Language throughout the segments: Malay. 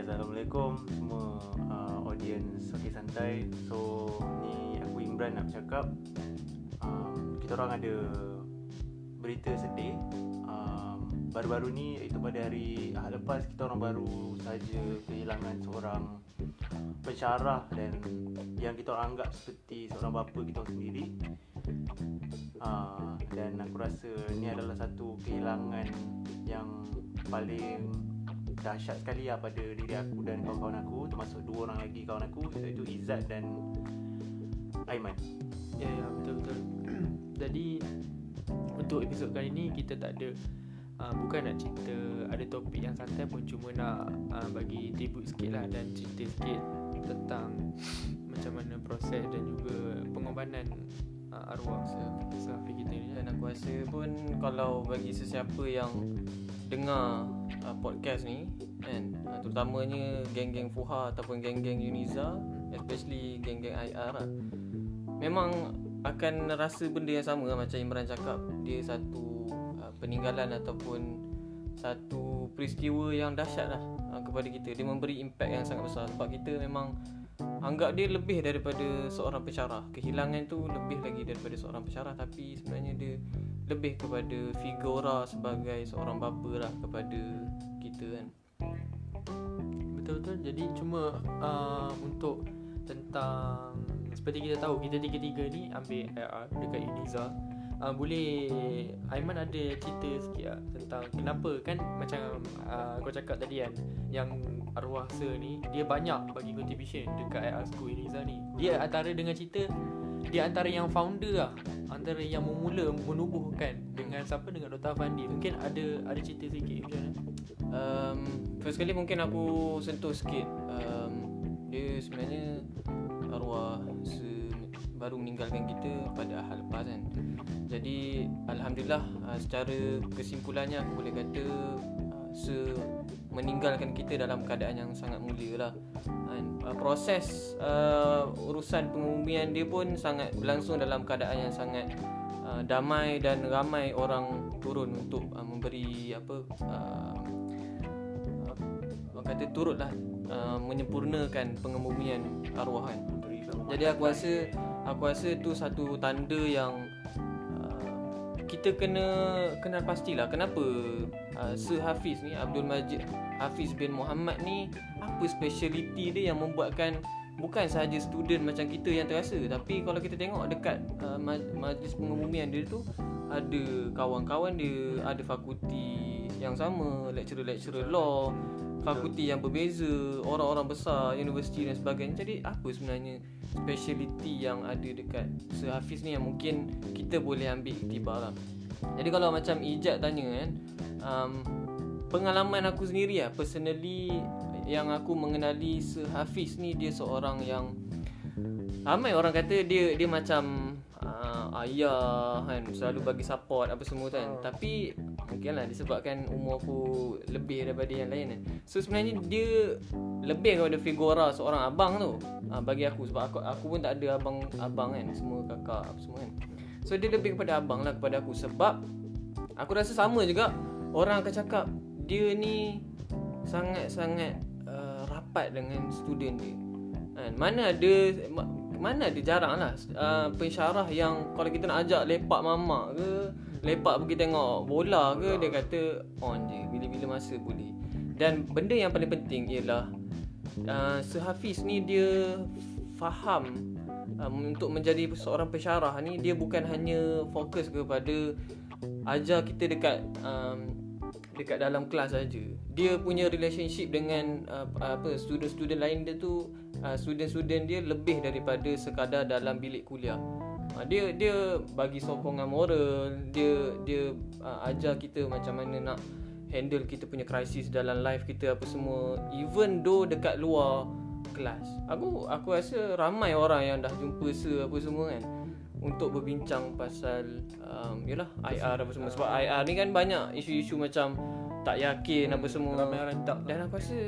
Assalamualaikum semua uh, audience Okey Santai. So ni aku Imran nak bercakap. Um, Kita orang ada berita sedih. Um, Baru-baru ni iaitu pada hari Ahad lepas Kita orang baru saja kehilangan seorang pensyarah Dan yang kita orang anggap seperti seorang bapa kita sendiri. Uh, Dan aku rasa ni adalah satu kehilangan yang paling dahsyat sekali lah pada diri aku dan kawan-kawan aku termasuk dua orang lagi kawan aku iaitu Izzat dan Aiman. Ya ya betul betul. Jadi untuk episod kali ni kita tak ada uh, bukan nak cerita ada topik yang santai pun cuma nak uh, bagi tribute sikit lah dan cerita sikit tentang macam mana proses dan juga pengorbanan uh, arwah se sehafi kita ni Dan aku rasa pun kalau bagi sesiapa yang dengar uh, podcast ni kan? Uh, terutamanya geng-geng Fuha ataupun geng-geng Uniza especially geng-geng IR lah. Memang akan rasa benda yang sama lah, macam Imran cakap. Dia satu uh, peninggalan ataupun satu peristiwa yang dahsyat lah uh, kepada kita. Dia memberi impact yang sangat besar sebab kita memang anggap dia lebih daripada seorang pensyarah. Kehilangan tu lebih lagi daripada seorang pensyarah. Tapi sebenarnya dia lebih kepada figura sebagai seorang bapa lah kepada kita kan. Betul-betul. Jadi cuma uh, Untuk Tentang Seperti kita tahu Kita tiga-tiga ni Ambil IR Dekat Uniza. Uh, Boleh Aiman ada cerita sikit lah Tentang Kenapa Kan macam uh, Kau cakap tadi kan Yang Arwah Sir ni Dia banyak bagi contribution Dekat IR School Uniza ni. Dia antara dengan cerita Dia antara yang founder lah Antara yang memula Menubuhkan Dengan siapa? Dengan Dr. Afandi Mungkin ada Ada cerita sikit macam mana um, First kali mungkin aku sentuh sikit. Um, Dia sebenarnya arwah se- baru meninggalkan kita pada hal lepas kan. Jadi Alhamdulillah uh, secara kesimpulannya aku boleh kata uh, se meninggalkan kita dalam keadaan yang sangat mulia lah and, uh, Proses uh, urusan pengumian dia pun sangat berlangsung dalam keadaan yang sangat uh, damai dan ramai orang turun untuk uh, memberi apa uh, orang kata turutlah uh, menyempurnakan pengemumian arwah kan. Jadi aku rasa aku rasa tu satu tanda yang uh, kita kena kenal pastilah kenapa uh, Sir Hafiz ni Abdul Majid Hafiz bin Muhammad ni apa speciality dia yang membuatkan bukan sahaja student macam kita yang terasa tapi kalau kita tengok dekat uh, maj- majlis pengemumian dia tu ada kawan-kawan dia ada fakulti yang sama lecturer-lecturer law fakulti yang berbeza orang-orang besar universiti dan sebagainya. Jadi apa sebenarnya speciality yang ada dekat Sir Hafiz ni yang mungkin kita boleh ambil iktibar lah. Jadi kalau macam Ijat tanya kan um, pengalaman aku sendiri lah personally yang aku mengenali Sir Hafiz ni dia seorang yang ramai orang kata dia dia macam ayah kan selalu bagi support apa semua kan. Tapi mungkinlah disebabkan umur aku lebih daripada yang lain kan so sebenarnya dia lebih kepada figura seorang abang tu uh, bagi aku. Sebab aku aku pun tak ada abang abang kan semua kakak apa semua kan. So dia lebih kepada abang lah kepada aku. Sebab aku rasa sama juga orang akan cakap dia ni sangat-sangat uh, rapat dengan student dia. Kan mana ada mana ada jarang lah uh, pensyarah yang kalau kita nak ajak lepak mamak ke lepak pergi tengok bola ke dia kata on je bila-bila masa boleh. Dan benda yang paling penting ialah uh, Sir Hafiz ni dia faham um, untuk menjadi seorang pensyarah ni dia bukan hanya fokus kepada ajar kita dekat um, dekat dalam kelas saja. Dia punya relationship dengan uh, apa student-student lain dia tu uh, student-student dia lebih daripada sekadar dalam bilik kuliah. Uh, dia dia bagi sokongan moral, dia dia uh, ajar kita macam mana nak handle kita punya krisis dalam life kita apa semua even though dekat luar kelas. Aku aku rasa ramai orang yang dah jumpa se apa semua kan untuk berbincang pasal um, yalah IR apa semua. Sebab IR ni kan banyak isu-isu macam tak yakin apa semua. Ramai orang tak dan aku rasa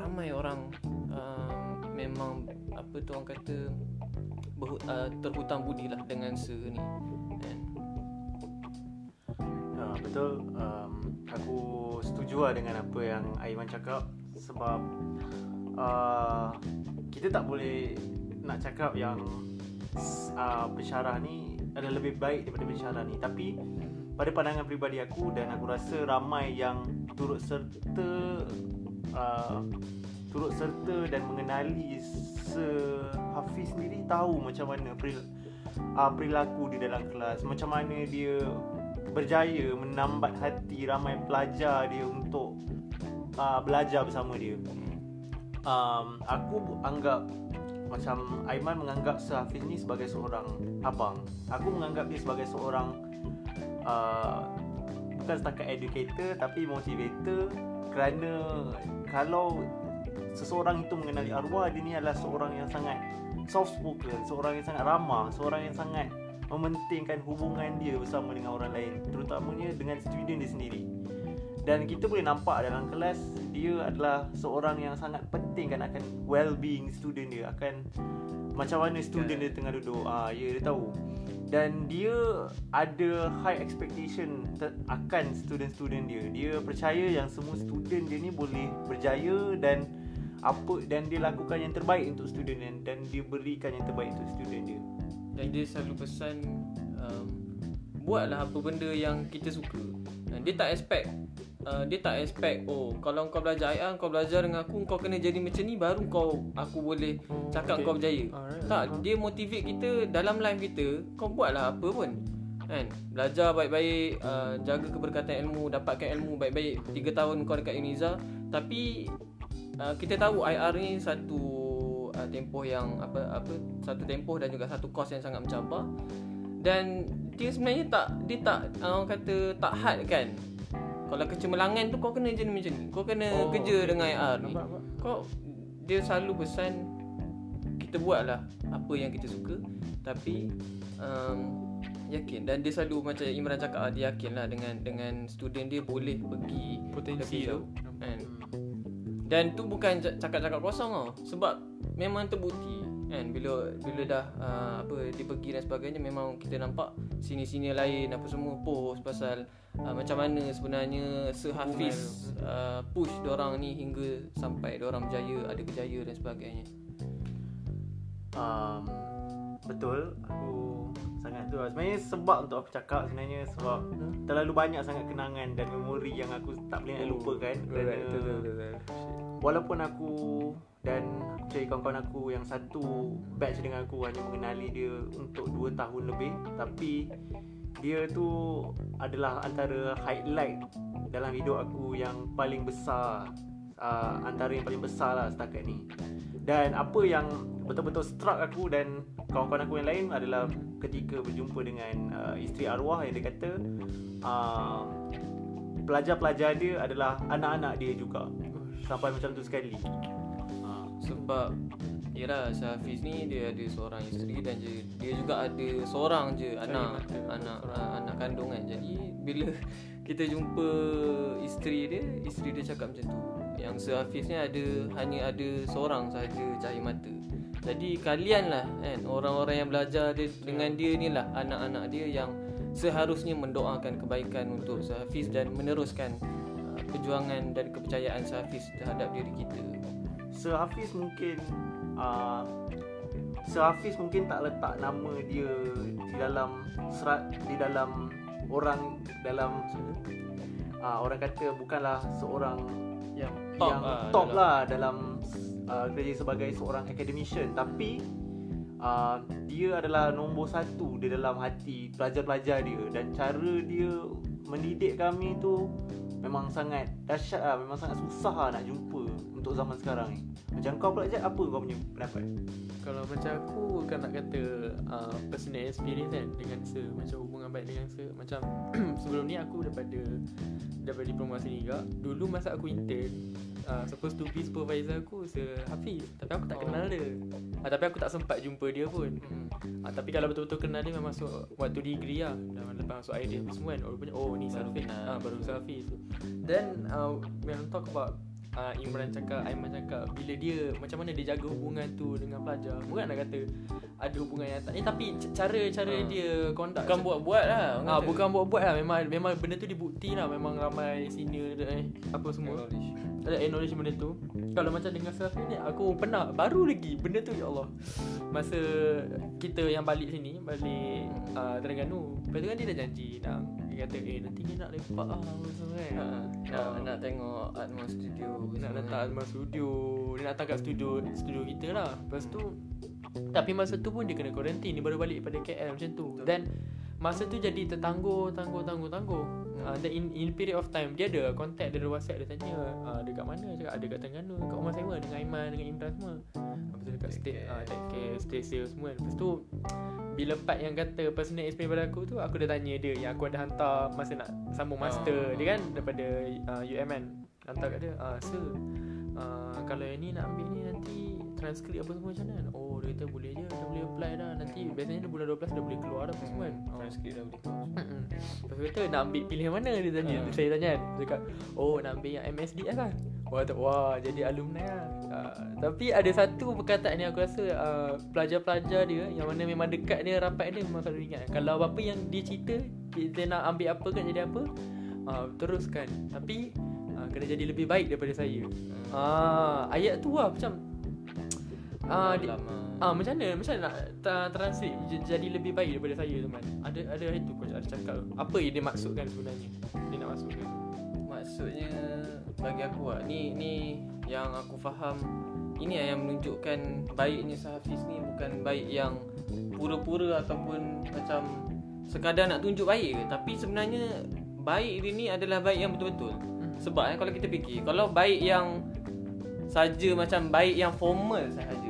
ramai orang um, memang apa tu orang kata berhu, uh, terhutang budi lah dengan se ni. Kan Ha, betul. Um, Aku setuju lah dengan apa yang Aiman cakap. Sebab uh, kita tak boleh nak cakap yang uh, pensyarah ni adalah lebih baik daripada pensyarah ni. Tapi pada pandangan peribadi aku dan aku rasa ramai yang turut serta uh, turut serta dan mengenali sehafiz sendiri tahu macam mana peril, uh, perilaku di dalam kelas. Macam mana dia berjaya menambat hati ramai pelajar dia untuk uh, belajar bersama dia. Um, aku anggap macam Aiman menganggap Sehafiz ni sebagai seorang abang. Aku menganggap dia sebagai seorang uh, bukan setakat educator tapi motivator. Kerana kalau seseorang itu mengenali arwah dia ni adalah seorang yang sangat soft spoken seorang yang sangat ramah seorang yang sangat mementingkan hubungan dia bersama dengan orang lain. Terutamanya dengan student dia sendiri dan kita boleh nampak dalam kelas dia adalah seorang yang sangat penting kan akan well-being student dia akan macam mana student dia tengah duduk. Ah ya dia tahu. Dan dia ada high expectation akan student-student dia. Dia percaya yang semua student dia ni boleh berjaya dan apa dan dia lakukan yang terbaik untuk student dan, dan dia berikan yang terbaik untuk student dia. Dan dia selalu pesan um, buatlah apa benda yang kita suka. Dan dia tak expect uh, dia tak expect oh kalau kau belajar IR kau belajar dengan aku kau kena jadi macam ni baru kau aku boleh cakap okay. kau berjaya. Alright. tak dia motivate kita dalam life kita kau buatlah apa pun. Kan? Belajar baik-baik uh, jaga keberkatan ilmu dapatkan ilmu baik-baik 3 tahun kau dekat Uniza. Tapi uh, kita tahu IR ni satu uh, tempoh yang apa apa satu tempoh dan juga satu kos yang sangat mencabar. Dan dia sebenarnya tak dia tak orang kata tak hard kan kalau kecemerlangan tu kau kena jadi macam ni. Kau kena oh, kerja okay. dengan IR ni. Kau dia selalu pesan kita buatlah apa yang kita suka tapi um, yakin dan dia selalu macam Imran cakap dia yakinlah dengan dengan student dia boleh pergi potensi tu kan. Dan tu bukan cakap-cakap kosong tau sebab memang terbukti kan bila bila dah uh, apa dia pergi dan sebagainya memang kita nampak sini-sini lain apa semua post pasal uh, macam mana sebenarnya sehafiz uh, push orang ni hingga sampai orang berjaya ada kejaya dan sebagainya. Um, betul. Aku sangat tu sebenarnya sebab untuk aku cakap sebenarnya sebab terlalu banyak sangat kenangan dan memori yang aku tak boleh nak oh, lupakan. kerana walaupun aku dan cari kawan-kawan aku yang satu batch dengan aku hanya mengenali dia untuk 2 tahun lebih. Tapi dia tu adalah antara highlight dalam hidup aku yang paling besar. Uh, antara yang paling besar lah setakat ni. Dan apa yang betul-betul struck aku dan kawan-kawan aku yang lain adalah ketika berjumpa dengan uh, isteri arwah yang dia kata uh, pelajar-pelajar dia adalah anak-anak dia juga. Sampai macam tu sekali. Sebab Yalah Syafiz ni dia ada seorang isteri dan dia, dia juga ada seorang je anak anak uh, anak kandung kan. Jadi bila kita jumpa isteri dia, isteri dia cakap macam tu. Yang Syafiz ni ada hanya ada seorang saja cahaya mata. Jadi kalian lah kan orang-orang yang belajar dia, dengan dia ni lah anak-anak dia yang seharusnya mendoakan kebaikan untuk Syafiz dan meneruskan uh, perjuangan dan kepercayaan Syafiz terhadap diri kita. Sehafiz mungkin uh, Sir Hafiz mungkin tak letak nama dia di dalam serat di dalam orang dalam uh, orang kata bukanlah seorang yang top yang lah top dalam, lah dalam uh, kerja sebagai seorang academician. Tapi uh, dia adalah nombor satu di dalam hati pelajar-pelajar dia dan cara dia mendidik kami tu memang sangat dahsyat lah memang sangat susah lah nak jumpa untuk zaman sekarang ni macam kau pula Jad, apa kau punya pendapat? Kalau macam aku kan nak kata uh, personal experience kan dengan se macam hubungan baik dengan se macam sebelum ni aku daripada daripada diploma sini juga. Dulu masa aku intern uh, supposed to be supervisor aku se Hafiz tapi aku tak kenal dia. Uh, tapi aku tak sempat jumpa dia pun. Uh, tapi kalau betul-betul kenal dia memang masuk waktu degree lah dan lepas masuk idea semua kan. Oh, punya, oh ni Hafiz. Ah uh, baru Hafiz. Then uh, when talk about uh, Imran cakap Aiman cakap bila dia macam mana dia jaga hubungan tu dengan pelajar bukan nak kata ada hubungan yang tak eh tapi c- cara cara Ah. dia conduct Bukan buat-buat lah orang Ah kata. bukan buat-buat lah memang memang benda tu dibukti lah memang ramai senior eh apa semua. Ada acknowledge benda tu. Kalau macam dengan selfie ni Aku pernah Baru lagi Benda tu ya Allah. Masa Kita yang balik sini Balik uh, Terengganu Lepas tu kan dia dah janji Nak Dia kata eh nanti dia nak lepak lah apa semua kan. Ha, nak, Ah. nak tengok Atmos Studio Nak kan. Alma studio. Dia nak datang kat studio Studio kita lah. Lepas tu Tapi masa tu pun dia kena quarantine Dia baru balik pada KL macam tu. Dan Masa tu jadi tertangguh Tangguh tangguh tangguh uh, then in, in period of time Dia ada contact Dia ada whatsapp Dia tanya uh, Dekat mana Cakap ada kat Terengganu Kat rumah sewa Dengan Aiman Dengan Imran semua Lepas tu dekat care. uh, Take care Stay safe semua Lepas tu Bila part yang kata Personal experience pada aku tu Aku dah tanya dia Yang aku ada hantar Masa nak sambung master Ah. Dia kan daripada uh, UMN Hantar kat dia ah, Sir uh, Kalau yang ni nak ambil ni nanti Transkrip apa semua macam mana? Oh dia kata boleh je Dah boleh apply dah. Nanti biasanya dia bulan 12 dah boleh keluar dah apa semua kan? Ah. Transkrip dah boleh keluar. Lepas tu kata nak ambil pilihan mana? Dia tanya Ah. Saya tanya kan? Dia cakap Oh nak ambil yang MSDS lah Wah, kata, wah jadi alumni lah. Uh, Tapi ada satu perkataan yang aku rasa uh, Pelajar-pelajar dia Yang mana memang dekat dia Rapat dia memang selalu ingat. Kalau apa yang dia cerita Kita nak ambil apa kan jadi apa uh, Teruskan. Tapi uh, Kena jadi lebih baik daripada saya. Hmm. Ah, Ayat tu lah macam Ah, di. Ah macam mana macam mana nak tra- translate j- jadi lebih baik daripada saya teman. Ada ada itu kau ada cakap apa yang dia maksudkan sebenarnya? Dia nak maksudkan. Maksudnya bagi aku lah Ni ni yang aku faham Ini lah yang menunjukkan baiknya Sahafiz ni Bukan baik yang pura-pura ataupun macam Sekadar nak tunjuk baik ke Tapi sebenarnya baik dia ni adalah baik yang betul-betul Sebab eh, kalau kita fikir Kalau baik yang saja macam baik yang formal sahaja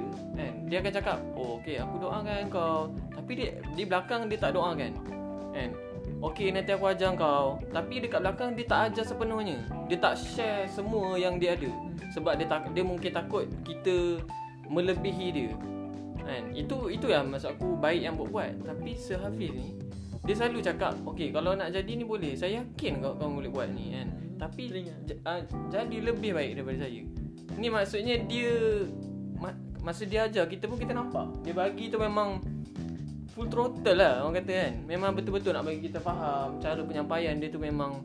dia akan cakap oh okey aku doakan kau. Tapi dia di belakang dia tak doakan kan? Okey nanti aku ajar kau. Tapi dekat belakang dia tak ajar sepenuhnya. Dia tak share semua yang dia ada. Sebab dia tak dia mungkin takut kita melebihi dia kan? Itu itu yang maksud aku baik yang buat-buat. Tapi sehafiz ni dia selalu cakap okey kalau nak jadi ni boleh. Saya yakin kau kau boleh buat ni kan? Tapi j- uh, jadi lebih baik daripada saya. Ni maksudnya dia ma- masa dia ajar kita pun kita nampak. Dia bagi tu memang full throttle lah orang kata kan. Memang betul-betul nak bagi kita faham. Cara penyampaian dia tu memang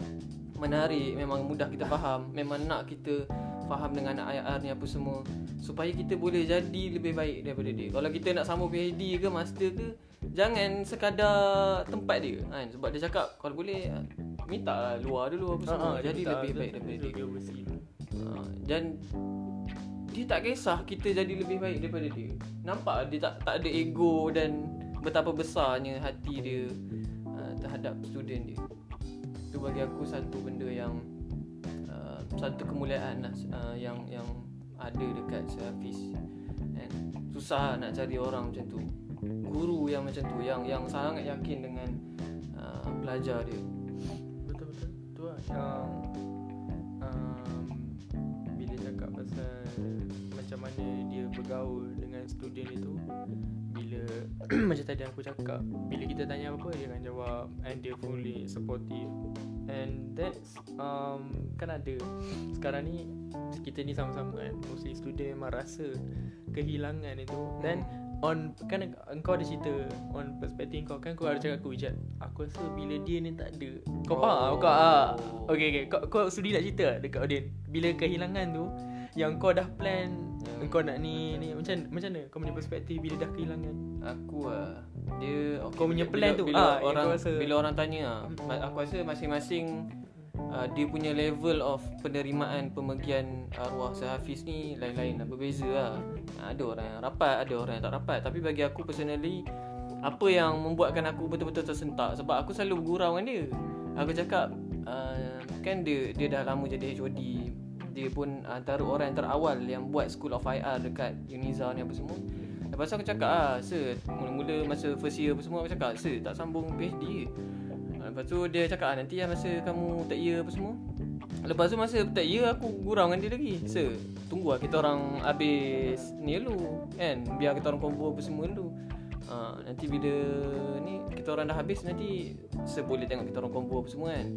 menarik memang mudah kita faham. Memang nak kita faham dengan ayat ni apa semua. Supaya kita boleh jadi lebih baik daripada dia. Kalau kita nak sambung PhD ke master ke jangan sekadar tempat dia. Kan? Sebab dia cakap kalau boleh minta lah luar dulu apa semua. jadi lebih baik daripada dia. Ha, dan dia tak kisah kita jadi lebih baik daripada dia. Nampak dia tak tak ada ego dan betapa besarnya hati dia uh, terhadap student dia. Itu bagi aku satu benda yang uh, satu kemuliaan lah uh, yang yang ada dekat Hafiz. And susah nak cari orang macam tu. Guru yang macam tu yang yang sangat yakin dengan uh, pelajar dia. Betul betul. Tu lah yang um, cakap pasal macam mana dia bergaul dengan student itu. Bila macam tadi aku cakap bila kita tanya apa dia akan jawab and dia fully supportive. And that's um, kan ada. Sekarang ni kita ni sama-sama kan. Mostly student memang rasa kehilangan itu. Dan on kan engkau ada cerita on perspektif kau kan kau ada cakap aku Ijat aku rasa bila dia ni tak ada. Kau Oh. faham kau ah okey okey kau kau sudi nak cerita dekat audience? Bila kehilangan tu yang kau dah plan Yang- engkau nak ni ni macam macam mana kau punya perspektif bila dah kehilangan? Aku lah Dia okay, Kau punya plan bila, tu, bila ah, orang kau rasa- Bila orang tanya ah, Aku rasa masing-masing uh, Dia punya level of Penerimaan Pemergian arwah sehafiz ni Lain-lain lah Berbeza lah. Ah, Ada orang yang rapat Ada orang yang tak rapat. Tapi bagi aku personally Apa yang membuatkan aku Betul-betul tersentak? Sebab aku selalu bergurau dengan dia. Aku cakap uh, Kan dia dia dah lama jadi HOD Dia pun antara orang yang terawal Yang buat School of IR Dekat Uniza ni apa semua. Lepas tu aku cakap ah, Sir Mula-mula masa first year apa semua Aku cakap Sir tak sambung PhD ke Lepas tu dia cakap ah, Nanti lah masa kamu third year apa semua. Lepas tu masa third year Aku gurau dengan dia lagi. Sir Tunggu lah kita orang habis Ni dulu Kan? Biar kita orang convo apa semua dulu. Uh, nanti bila ni kita orang dah habis nanti seboleh tengok kita orang combo apa semua kan?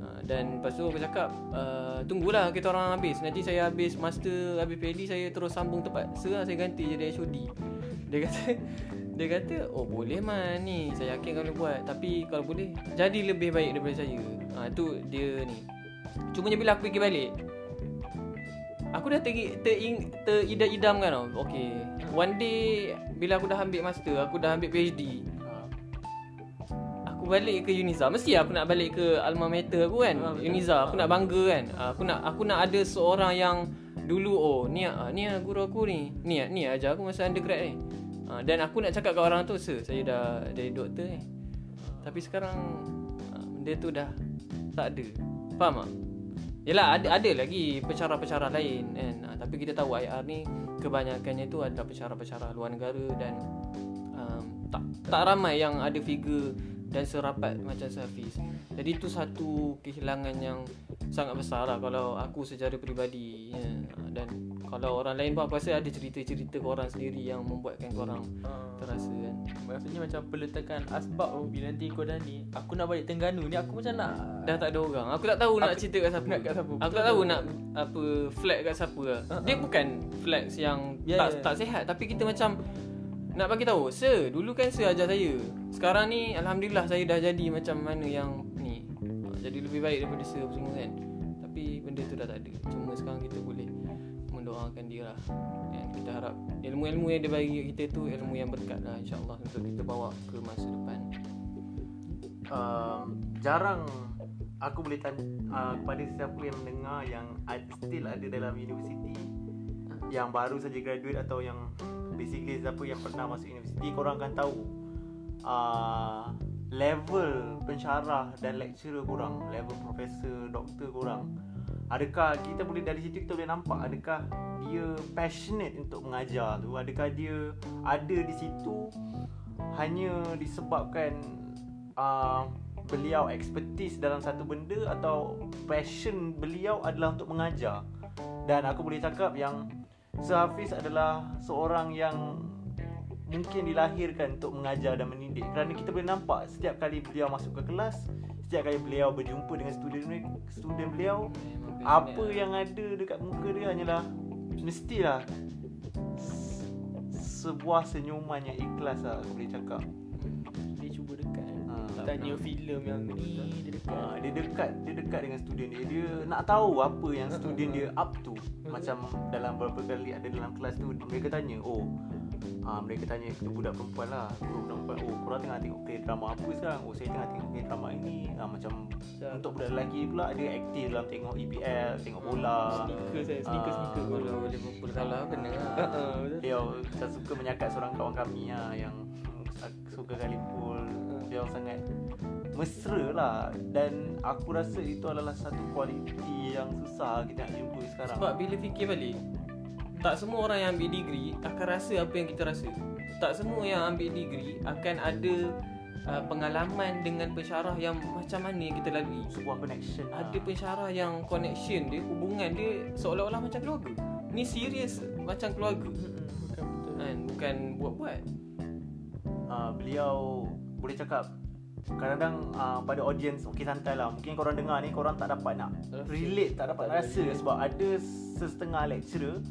Uh, dan lepas tu aku cakap uh, tunggulah kita orang habis. Nanti saya habis master habis PhD saya terus sambung tempat. Se lah, saya ganti jadi HOD dia kata dia kata oh boleh man ni. Saya yakin boleh buat. Tapi kalau boleh jadi lebih baik daripada saya. Uh, tu dia ni. Cuma bila aku fikir balik Aku dah ter, ter, teridam-idam kan tau. Okay One day Bila aku dah ambil master Aku dah ambil PhD Ha. Aku balik ke Uniza Mesti aku nak balik ke alma mater aku kan? Ha, betul. Uniza Aku nak bangga kan? Aku nak aku nak ada seorang yang Dulu oh Ni ah, ni ah guru aku ni. Ni ah, ni ajar aku masa undergrad ni Ah, Dan aku nak cakap kat orang tu Sir saya dah jadi doktor ni Tapi sekarang ah, Benda tu dah Tak ada Faham tak? Yelah ada ada lagi pencara-pencara lain kan. Ha, tapi kita tahu IR ni kebanyakannya tu adalah pencara-pencara luar negara dan um, tak tak ramai yang ada figure dan serapat macam Safiz. Jadi itu satu kehilangan yang sangat besar lah kalau aku secara peribadi ya. dan kalau orang lain pun aku rasa ada cerita-cerita korang sendiri yang membuatkan korang Ah. terasa kan. Maksudnya macam peletakan asbab oh, Bila nanti kau dah ni Aku nak balik Tengganu ni Aku macam nak Dah tak ada orang. Aku tak tahu nak Aku- cerita kat siapa. nak kat siapa. Aku tak tahu nak apa flag kat siapa lah. Uh-uh. Dia bukan flag yang Ya, tak ya. tak sihat tapi kita macam nak bagi tahu, "Sir, dulu kan sir ajar saya. Sekarang ni alhamdulillah saya dah jadi macam mana yang ni. Jadi lebih baik daripada sir semua kan." Tapi benda tu dah tak ada. Cuma sekarang kita boleh mendoakan dia lah. Dan kita harap ilmu-ilmu yang dia bagi kita tu ilmu yang berkat lah insya-Allah untuk kita bawa ke masa depan. um, jarang aku boleh tanya uh, kepada sesiapa yang mendengar yang still ada dalam universiti yang baru saja graduate atau yang basically siapa yang pernah masuk universiti korang akan tahu uh, level pensyarah dan lecturer korang level profesor doktor korang adakah kita boleh dari situ kita boleh nampak adakah dia passionate untuk mengajar tu? Adakah dia ada di situ hanya disebabkan uh, beliau expertise dalam satu benda atau passion beliau adalah untuk mengajar? Dan aku boleh cakap yang Sir Hafiz adalah seorang yang mungkin dilahirkan untuk mengajar dan mendidik. Kerana kita boleh nampak setiap kali beliau masuk ke kelas setiap kali beliau berjumpa dengan student student beliau apa yang ada dekat muka dia hanyalah mestilah sebuah senyuman yang ikhlas lah aku boleh cakap. Dia cuba dekat Ha, ha, Tanya filem yang ni Dia dekat. Ha, dia dekat dia dekat dengan student dia. Dia nak tahu apa yang student dia up to. Macam dalam beberapa kali ada dalam kelas tu mereka tanya, "Oh, ah mereka tanya ke budak perempuan lah, budak perempuan, "Oh, korang tengah tengok play drama apa sekarang?" "Oh, saya tengah tengok play drama ini." Ah macam Ya. untuk budak lelaki pula dia aktif dalam tengok EPL, tengok bola. Sneaker saya Sneaker Ah, sneaker Kalau Liverpool kalah kena. Ha, ha. Beliau saya suka menyakat seorang kawan kami lah yang suka Liverpool. Beliau sangat mesra lah dan aku rasa itu adalah satu kualiti yang susah kita nak jumpa sekarang. Sebab bila fikir balik Tak semua orang yang ambil degree Akan rasa apa yang kita rasa. Tak semua yang ambil degree Akan ada uh, Pengalaman dengan pensyarah Yang macam mana yang kita lalui. Sebuah connection lah. Ada pensyarah yang connection dia Hubungan dia Seolah-olah macam keluarga. Ni serius Macam keluarga. Mm-mm, Bukan betul kan? Bukan buat-buat. Uh, beliau boleh cakap kadang-kadang uh, pada audience okey santai lah. Mungkin korang dengar ni korang tak dapat nak relate tak dapat Tak rasa sebab ada sesetengah lecturer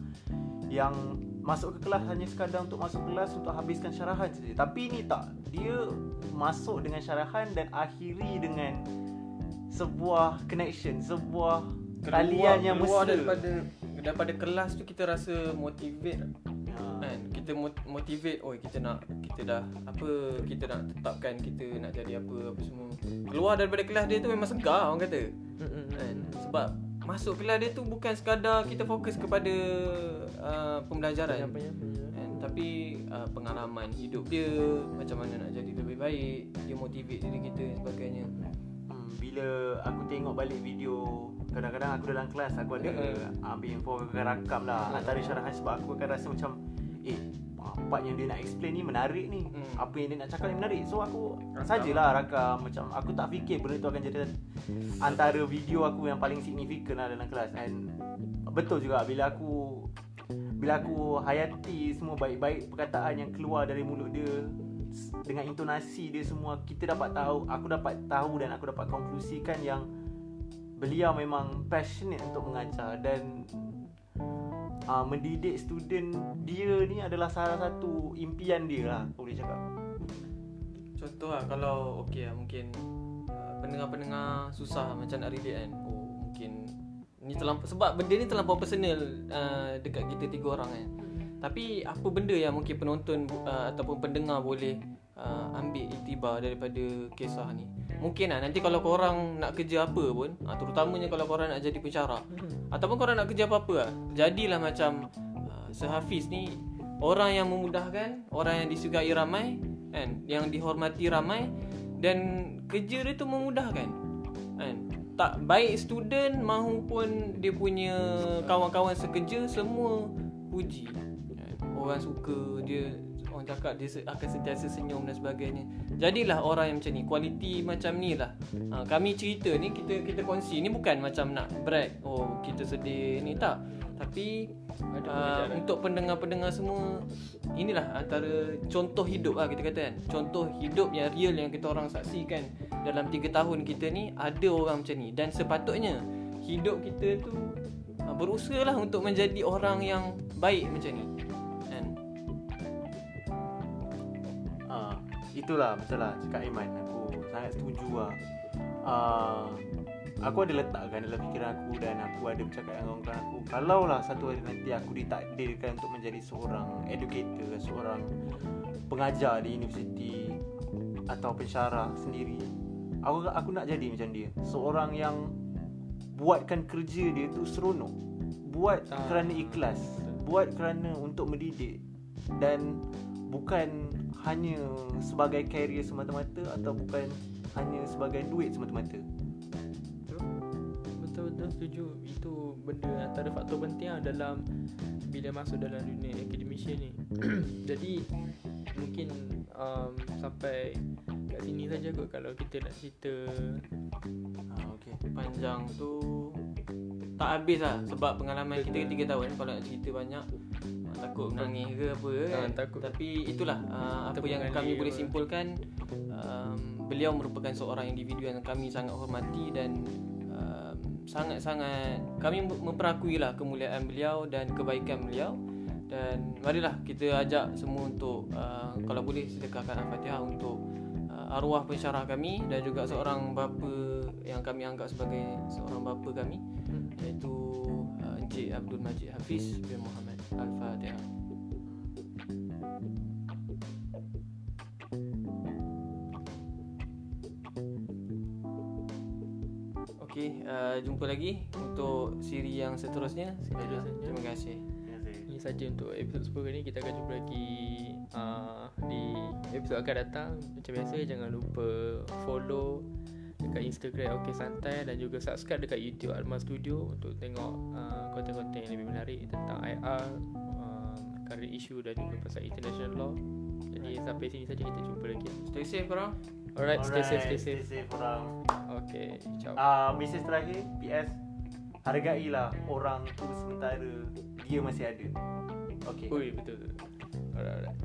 yang masuk ke kelas hanya sekadar untuk masuk kelas untuk habiskan syarahan saja. Tapi ni tak. Dia masuk dengan syarahan dan akhiri dengan sebuah connection sebuah talian yang keluar mesra. daripada daripada kelas tu kita rasa motivate. Ha. kan? Kita mot- motivate oh kita nak kita dah apa kita nak tetapkan kita nak jadi apa apa semua. Keluar daripada kelas dia tu memang segar orang kata. Kan? Sebab masuk kelas dia tu bukan sekadar kita fokus kepada uh, pembelajaran. Yang kan tapi uh, pengalaman hidup dia macam mana nak jadi lebih baik dia motivate diri kita dan sebagainya. Hmm, bila aku tengok balik video Kadang-kadang aku dalam kelas Aku ada ambil info Aku akan rakam lah Antara syarahan sebab aku akan rasa macam Eh part yang dia nak explain ni menarik ni. Hmm. Apa yang dia nak cakap ni menarik. So aku sajalah rakam. Macam aku tak fikir benda tu akan jadi Antara video aku yang paling signifikan lah dalam kelas. And betul juga bila aku Bila aku hayati semua baik-baik perkataan yang keluar dari mulut dia dengan intonasi dia semua kita dapat tahu aku dapat tahu dan aku dapat konklusikan yang beliau memang passionate untuk mengajar. Dan uh, mendidik student dia ni adalah salah satu impian dia lah boleh cakap Contoh lah kalau okey lah mungkin uh, pendengar-pendengar susah macam nak relate kan. Oh mungkin ni terlampau sebab benda ni terlampau personal uh, dekat kita tiga orang kan. Tapi apa benda yang mungkin penonton uh, ataupun pendengar boleh uh, ambil iktibar daripada kisah ni. Mungkin lah nanti kalau korang nak kerja apa pun uh, Terutamanya kalau korang nak jadi pensyarah Ataupun korang nak kerja apa-apa lah Jadilah macam uh, Sehafiz ni Orang yang memudahkan Orang yang disukai ramai kan Yang dihormati ramai Dan kerja dia tu memudahkan kan tak baik student mahupun dia punya kawan-kawan sekerja semua puji kan? orang suka dia orang cakap dia akan sentiasa senyum dan sebagainya. Jadilah orang yang macam ni. Kualiti macam ni lah. Ha, kami cerita ni kita kita kongsi. Ni bukan macam nak brag oh kita sedih ni tak. Tapi uh, untuk pendengar-pendengar semua inilah antara contoh hidup lah kita kata kan. Contoh hidup yang real yang kita orang saksikan dalam 3 tahun kita ni ada orang macam ni. Dan sepatutnya hidup kita tu uh, berusaha lah untuk menjadi orang yang baik macam ni itulah betul lah cakap Iman aku sangat setuju lah. Ah, aku ada letakkan dalam fikiran aku dan aku ada bercakap dengan kawan-kawan aku kalaulah satu hari nanti aku ditakdirkan untuk menjadi seorang educator, seorang pengajar di universiti atau pensyarah sendiri. Aku aku nak jadi macam dia, seorang yang buatkan kerja dia tu seronok. Buat Ah, kerana ikhlas, buat kerana untuk mendidik dan bukan hanya sebagai career semata-mata atau bukan hanya sebagai duit semata-mata. Betul-betul setuju. Itu benda antara faktor penting lah dalam Bila masuk dalam dunia academician ni. Jadi Mungkin um, Sampai Kat sini saja kot Kalau kita nak cerita. Ah okey. panjang tu tak habis lah sebab pengalaman kita 3 tahun. Kalau nak cerita banyak takut menangis ke apa kan? Ah, takut. tapi itulah ah, apa yang kami boleh simpulkan um, beliau merupakan seorang individu yang kami sangat hormati dan um, sangat-sangat kami mem- memperakui lah kemuliaan beliau dan kebaikan beliau. Dan marilah kita ajak semua untuk uh, kalau boleh sedekahkan Al-Fatihah untuk uh, arwah pensyarah kami dan juga seorang bapa yang kami anggap sebagai seorang bapa kami iaitu Encik Abdul Majid Hafiz bin Muhammad Al-Fatihah. Okey, uh, jumpa lagi untuk siri yang seterusnya. Seterusnya. Terima kasih. Terima kasih. Ini saja untuk episod 10 kali ni Kita akan jumpa lagi uh, Di episod akan datang Macam biasa Jangan lupa follow Dekat Instagram OK Santai Dan juga subscribe dekat YouTube Alma Studio Untuk tengok uh, konten-konten yang lebih menarik Tentang IR um, Current issue dan juga pasal international law Jadi sampai sini saja kita jumpa lagi Stay safe korang. Alright, stay safe, stay safe Stay safe orang. Okay, ciao Ah, mesej terakhir PS hargailah orang tu sementara dia masih ada. Okey. Ui, betul betul Alright, alright